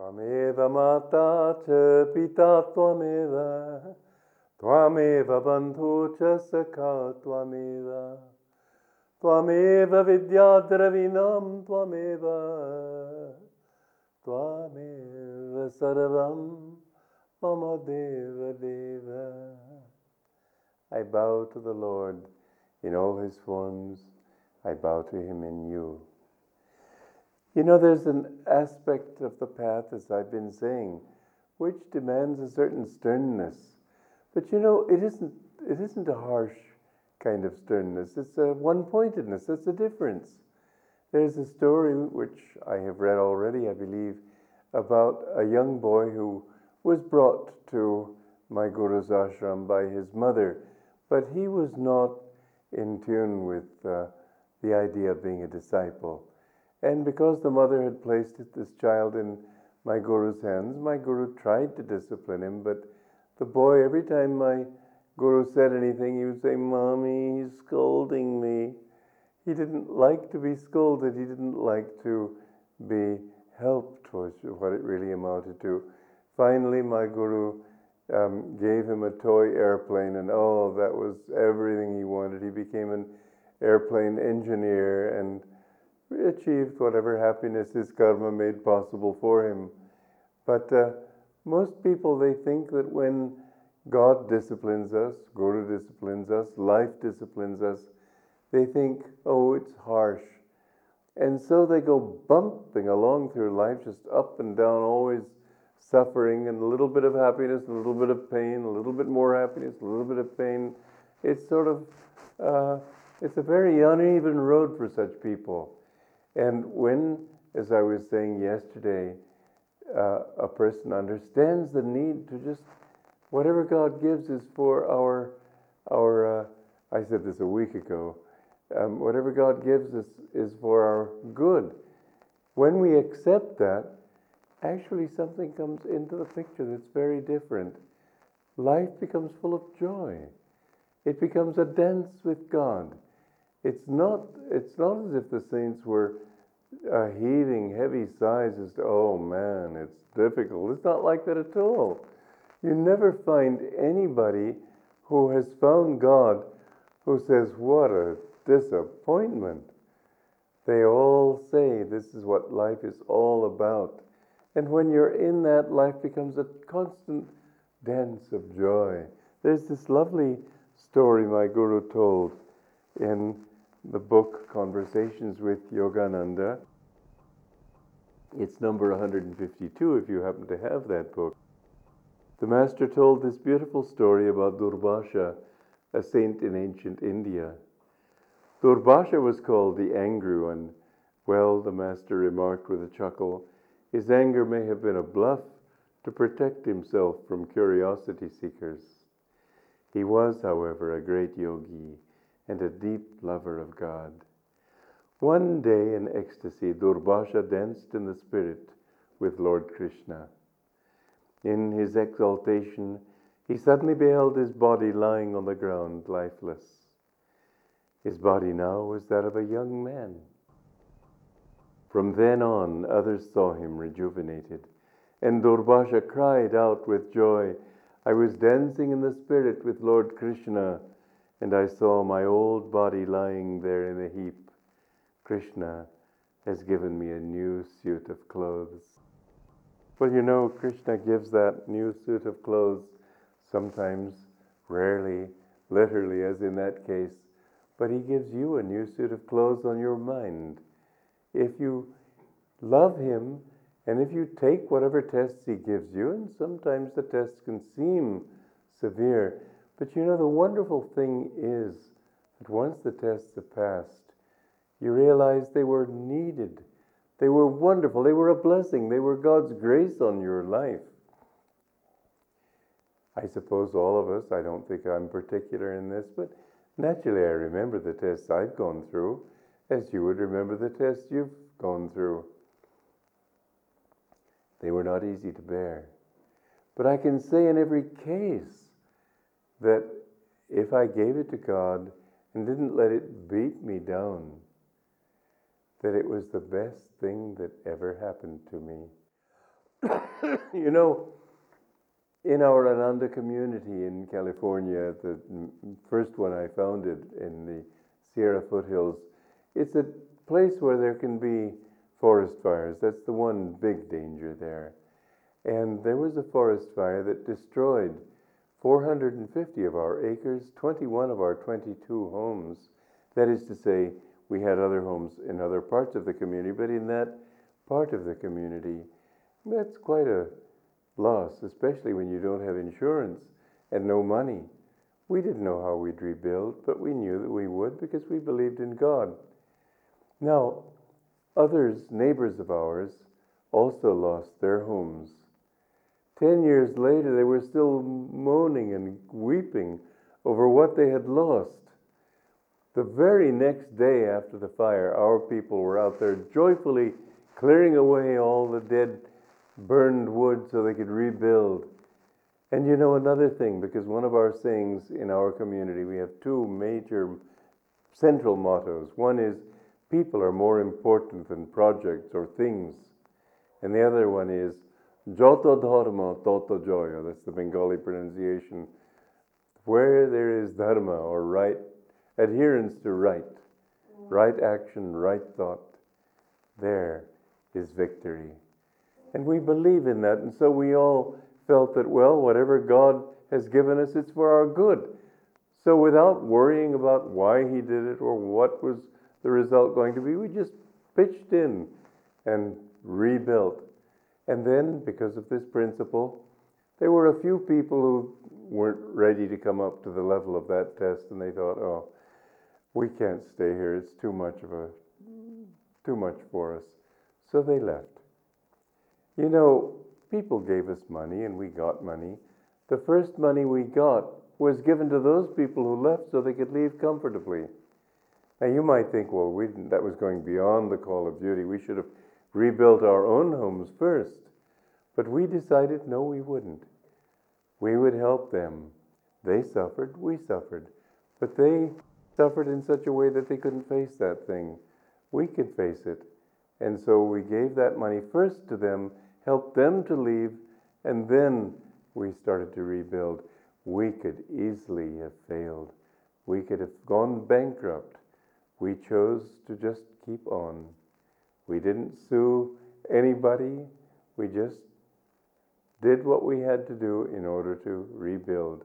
Twameva Mata Cha Pita Twameva Twameva Bandhu Cha Sakha Twameva Twameva Vidyadravinam Twameva Twameva Sarvam Mama Deva Deva I bow to the Lord in all his forms. I bow to him in you. You know, there's an aspect of the path, as I've been saying, which demands a certain sternness. But you know, it isn't, it isn't a harsh kind of sternness, it's a one pointedness, it's a difference. There's a story which I have read already, I believe, about a young boy who was brought to my Guru's ashram by his mother, but he was not in tune with uh, the idea of being a disciple. And because the mother had placed this child in my guru's hands, my guru tried to discipline him, but the boy, every time my guru said anything, he would say, Mommy, he's scolding me. He didn't like to be scolded, he didn't like to be helped, was what it really amounted to. Finally, my guru um, gave him a toy airplane, and oh, that was everything he wanted. He became an airplane engineer and achieved whatever happiness his karma made possible for him. But uh, most people, they think that when God disciplines us, Guru disciplines us, life disciplines us, they think, oh, it's harsh. And so they go bumping along through life, just up and down, always suffering, and a little bit of happiness, a little bit of pain, a little bit more happiness, a little bit of pain. It's sort of, uh, it's a very uneven road for such people. And when, as I was saying yesterday, uh, a person understands the need to just, whatever God gives is for our, our uh, I said this a week ago, um, whatever God gives us is for our good. When we accept that, actually something comes into the picture that's very different. Life becomes full of joy. It becomes a dance with God. It's not, it's not as if the saints were uh, heaving heavy sighs as to, oh man, it's difficult. It's not like that at all. You never find anybody who has found God who says, what a disappointment. They all say this is what life is all about. And when you're in that, life becomes a constant dance of joy. There's this lovely story my guru told in the book Conversations with Yogananda. It's number 152 if you happen to have that book. The master told this beautiful story about Durvasha, a saint in ancient India. Durvasha was called the Angry one. well, the master remarked with a chuckle, his anger may have been a bluff to protect himself from curiosity seekers. He was, however, a great yogi and a deep lover of God. One day in ecstasy, Durvasha danced in the spirit with Lord Krishna. In his exaltation, he suddenly beheld his body lying on the ground, lifeless. His body now was that of a young man. From then on, others saw him rejuvenated, and Durvasha cried out with joy, I was dancing in the spirit with Lord Krishna and I saw my old body lying there in a heap. Krishna has given me a new suit of clothes. Well, you know, Krishna gives that new suit of clothes sometimes, rarely, literally, as in that case, but He gives you a new suit of clothes on your mind. If you love Him, and if you take whatever tests He gives you, and sometimes the tests can seem severe, but you know, the wonderful thing is that once the tests have passed, you realize they were needed. They were wonderful. They were a blessing. They were God's grace on your life. I suppose all of us, I don't think I'm particular in this, but naturally I remember the tests I've gone through as you would remember the tests you've gone through. They were not easy to bear. But I can say in every case, that if I gave it to God and didn't let it beat me down, that it was the best thing that ever happened to me. you know, in our Ananda community in California, the first one I founded in the Sierra foothills, it's a place where there can be forest fires. That's the one big danger there. And there was a forest fire that destroyed 450 of our acres, 21 of our 22 homes. That is to say, we had other homes in other parts of the community, but in that part of the community, that's quite a loss, especially when you don't have insurance and no money. We didn't know how we'd rebuild, but we knew that we would because we believed in God. Now, others, neighbors of ours, also lost their homes. Ten years later, they were still moaning and weeping over what they had lost. The very next day after the fire, our people were out there joyfully clearing away all the dead, burned wood so they could rebuild. And you know another thing, because one of our sayings in our community, we have two major central mottos. One is, people are more important than projects or things. And the other one is, Joto Dharma Toto Joyo. That's the Bengali pronunciation. Where there is dharma or right, adherence to right, right action, right thought, there is victory. And we believe in that. And so we all felt that, well, whatever God has given us, it's for our good. So without worrying about why He did it or what was the result going to be, we just pitched in and rebuilt. And then, because of this principle, there were a few people who weren't ready to come up to the level of that test, and they thought, oh, we can't stay here. It's too much of a, too much for us. So they left. You know, people gave us money and we got money. The first money we got was given to those people who left so they could leave comfortably. Now you might think, well, we that was going beyond the call of duty. We should have rebuilt our own homes first. But we decided, no, we wouldn't. We would help them. They suffered, we suffered. But they suffered in such a way that they couldn't face that thing. We could face it. And so we gave that money first to them, helped them to leave, and then we started to rebuild. We could easily have failed. We could have gone bankrupt. We chose to just keep on. We didn't sue anybody. We just did what we had to do in order to rebuild.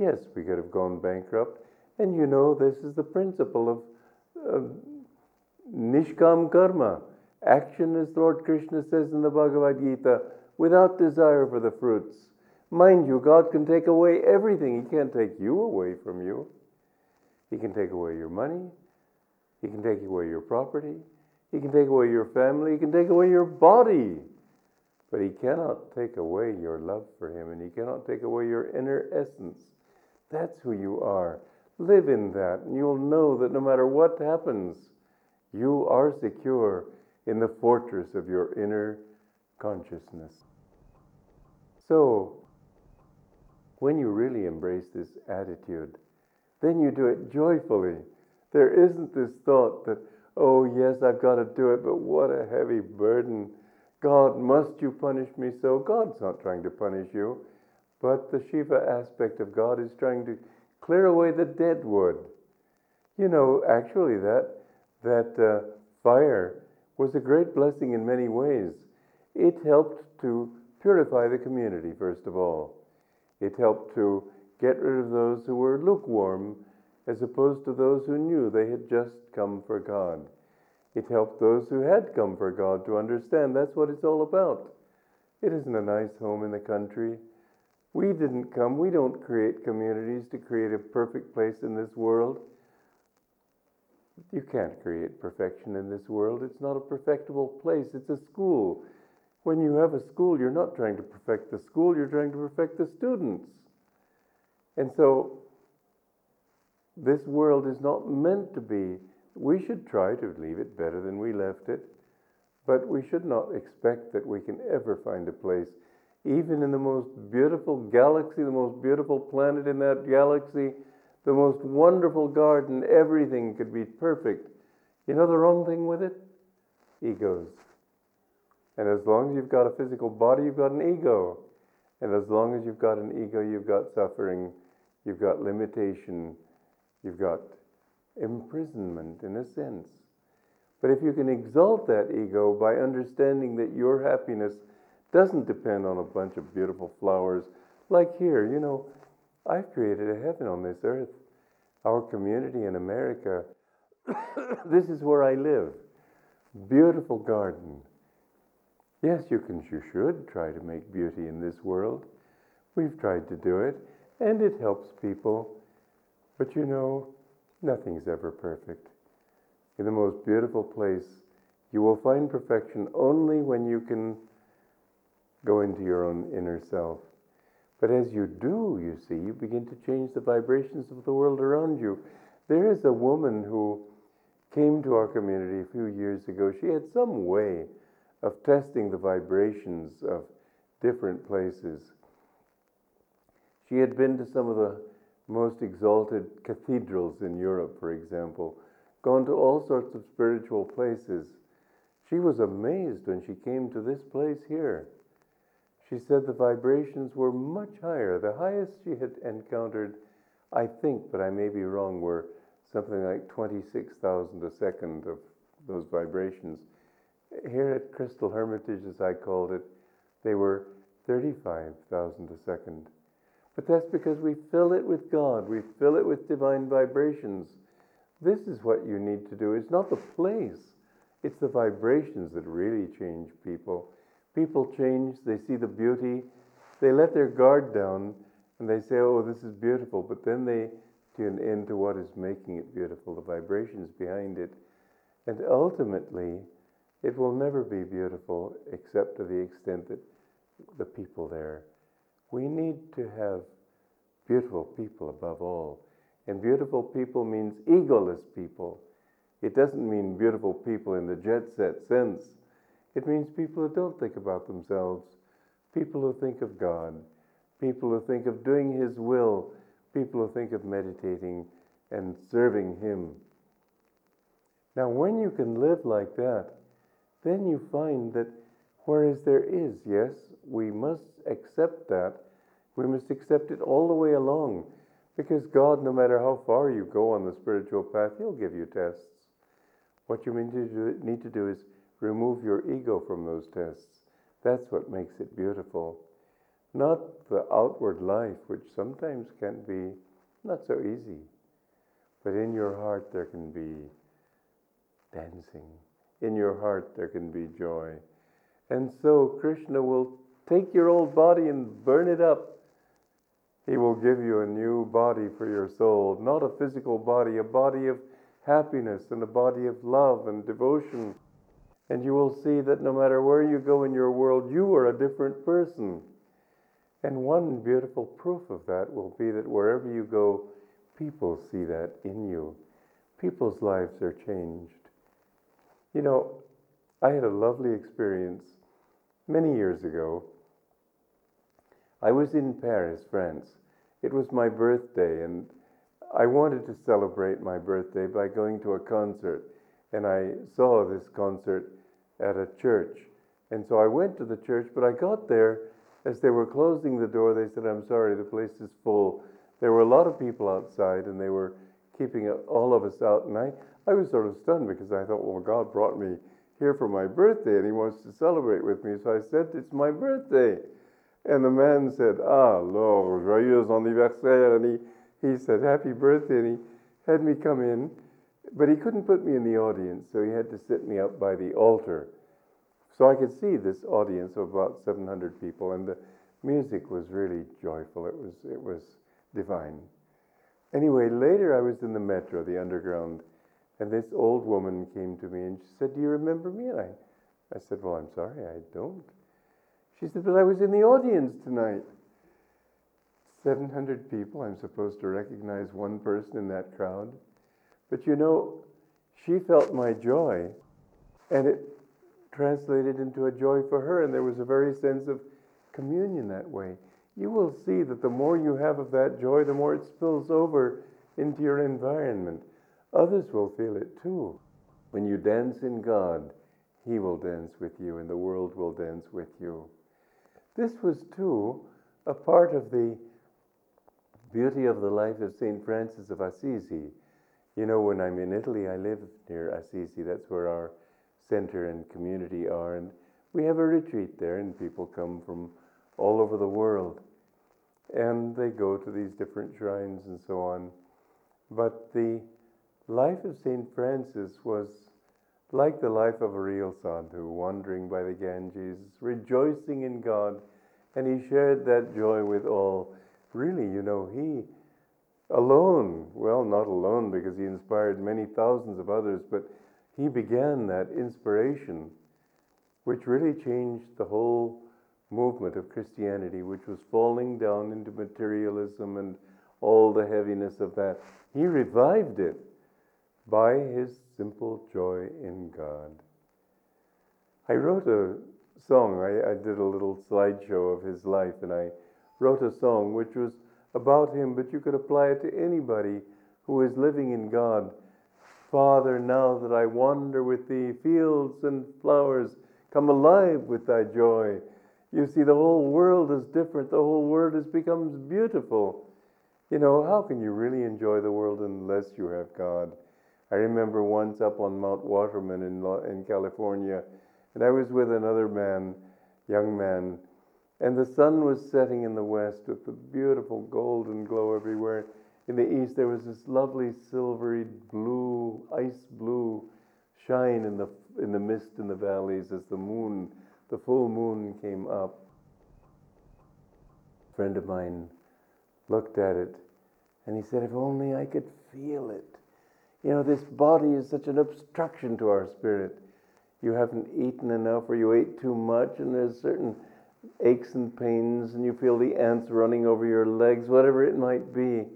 Yes, we could have gone bankrupt. And you know, this is the principle of uh, Nishkam Karma. Action, as Lord Krishna says in the Bhagavad Gita, without desire for the fruits. Mind you, God can take away everything. He can't take you away from you. He can take away your money. He can take away your property. He can take away your family. He can take away your body. But He cannot take away your love for Him, and He cannot take away your inner essence. That's who you are. Live in that, and you'll know that no matter what happens, you are secure in the fortress of your inner consciousness. So, when you really embrace this attitude, then you do it joyfully. There isn't this thought that, oh, yes, I've got to do it, but what a heavy burden. God, must you punish me so? God's not trying to punish you, but the Shiva aspect of God is trying to clear away the dead wood. You know, actually, that, that uh, fire was a great blessing in many ways. It helped to purify the community, first of all. It helped to get rid of those who were lukewarm as opposed to those who knew they had just come for God. It helped those who had come for God to understand that's what it's all about. It isn't a nice home in the country. We didn't come, we don't create communities to create a perfect place in this world. You can't create perfection in this world. It's not a perfectible place, it's a school. When you have a school, you're not trying to perfect the school, you're trying to perfect the students. And so, this world is not meant to be. We should try to leave it better than we left it, but we should not expect that we can ever find a place, even in the most beautiful galaxy, the most beautiful planet in that galaxy the most wonderful garden, everything could be perfect. You know the wrong thing with it? Egos. And as long as you've got a physical body, you've got an ego. And as long as you've got an ego, you've got suffering, you've got limitation, you've got imprisonment in a sense. But if you can exalt that ego by understanding that your happiness doesn't depend on a bunch of beautiful flowers, like here, you know, I've created a heaven on this earth. Our community in America, this is where I live. Beautiful garden. Yes, you can, you should try to make beauty in this world. We've tried to do it, and it helps people. But you know, nothing's ever perfect. In the most beautiful place, you will find perfection only when you can go into your own inner self. But as you do, you see, you begin to change the vibrations of the world around you. There is a woman who came to our community a few years ago. She had some way of testing the vibrations of different places. She had been to some of the most exalted cathedrals in Europe, for example, gone to all sorts of spiritual places. She was amazed when she came to this place here. She said the vibrations were much higher. The highest she had encountered, I think, but I may be wrong, were something like 26,000 a second of those vibrations. Here at Crystal Hermitage, as I called it, they were 35,000 a second. But that's because we fill it with God, we fill it with divine vibrations. This is what you need to do. It's not the place, it's the vibrations that really change people. People change, they see the beauty, they let their guard down, and they say, Oh, this is beautiful. But then they tune into what is making it beautiful, the vibrations behind it. And ultimately, it will never be beautiful except to the extent that the people there. We need to have beautiful people above all. And beautiful people means egoless people. It doesn't mean beautiful people in the jet set sense. It means people who don't think about themselves, people who think of God, people who think of doing His will, people who think of meditating and serving Him. Now, when you can live like that, then you find that whereas there is, yes, we must accept that. We must accept it all the way along. Because God, no matter how far you go on the spiritual path, He'll give you tests. What you need to do is remove your ego from those tests. That's what makes it beautiful. Not the outward life, which sometimes can be not so easy. But in your heart, there can be dancing in your heart there can be joy. And so Krishna will take your old body and burn it up. He will give you a new body for your soul, not a physical body, a body of happiness and a body of love and devotion. And you will see that no matter where you go in your world, you are a different person. And one beautiful proof of that will be that wherever you go, people see that in you. People's lives are changed. You know, I had a lovely experience many years ago. I was in Paris, France. It was my birthday, and I wanted to celebrate my birthday by going to a concert. And I saw this concert at a church. And so I went to the church, but I got there as they were closing the door. They said, I'm sorry, the place is full. There were a lot of people outside, and they were keeping all of us out. And I, I was sort of stunned because I thought, well, God brought me here for my birthday and He wants to celebrate with me. So I said, it's my birthday. And the man said, ah, Lord, joyeux anniversaire. And he, he said, happy birthday. And he had me come in, but he couldn't put me in the audience, so he had to sit me up by the altar. So I could see this audience of about 700 people, and the music was really joyful. It was, it was divine. Anyway, later I was in the metro, the underground, and this old woman came to me and she said, Do you remember me? And I, I said, Well, I'm sorry, I don't. She said, But I was in the audience tonight. 700 people, I'm supposed to recognize one person in that crowd. But you know, she felt my joy, and it translated into a joy for her, and there was a very sense of communion that way. You will see that the more you have of that joy, the more it spills over into your environment. Others will feel it too. When you dance in God, he will dance with you and the world will dance with you. This was, too, a part of the beauty of the life of St. Francis of Assisi. You know, when I'm in Italy, I live near Assisi. That's where our center and community are. And we have a retreat there, and people come from all over the world. And they go to these different shrines and so on. But the life of St. Francis was like the life of a real sadhu, wandering by the Ganges, rejoicing in God, and he shared that joy with all. Really, you know, he alone, well, not alone because he inspired many thousands of others, but he began that inspiration, which really changed the whole movement of Christianity, which was falling down into materialism and all the heaviness of that. He revived it by his simple joy in God. I wrote a song, I, I, did a little slideshow of his life, and I wrote a song which was about him, but you could apply it to anybody who is living in God. Father, now that I wander with thee, fields and flowers come alive with thy joy. You see, the whole world is different. The whole world has becomes beautiful. You know, how can you really enjoy the world unless you have God? I remember once up on Mount Waterman in, in California, and I was with another man, young man, and the sun was setting in the west with the beautiful golden glow everywhere. In the east, there was this lovely silvery blue, ice blue shine in the, in the mist in the valleys as the moon, the full moon came up. A friend of mine looked at it and he said, If only I could feel it. You know, this body is such an obstruction to our spirit. You haven't eaten enough or you ate too much, and there's certain aches and pains, and you feel the ants running over your legs, whatever it might be.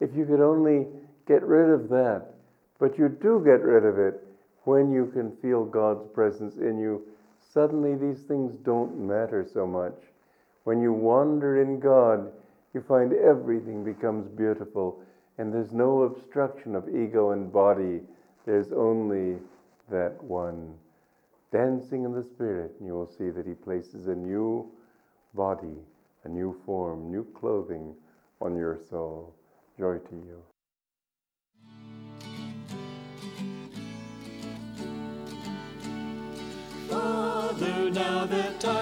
If you could only get rid of that, but you do get rid of it when you can feel God's presence in you, suddenly these things don't matter so much. When you wander in God, you find everything becomes beautiful and there's no obstruction of ego and body. There's only that one dancing in the Spirit, and you will see that He places a new body, a new form, new clothing on your soul. Joy to you. Father, now that I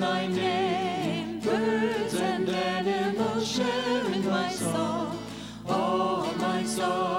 thy name, birds and animals share in my song. All oh, my sorrows,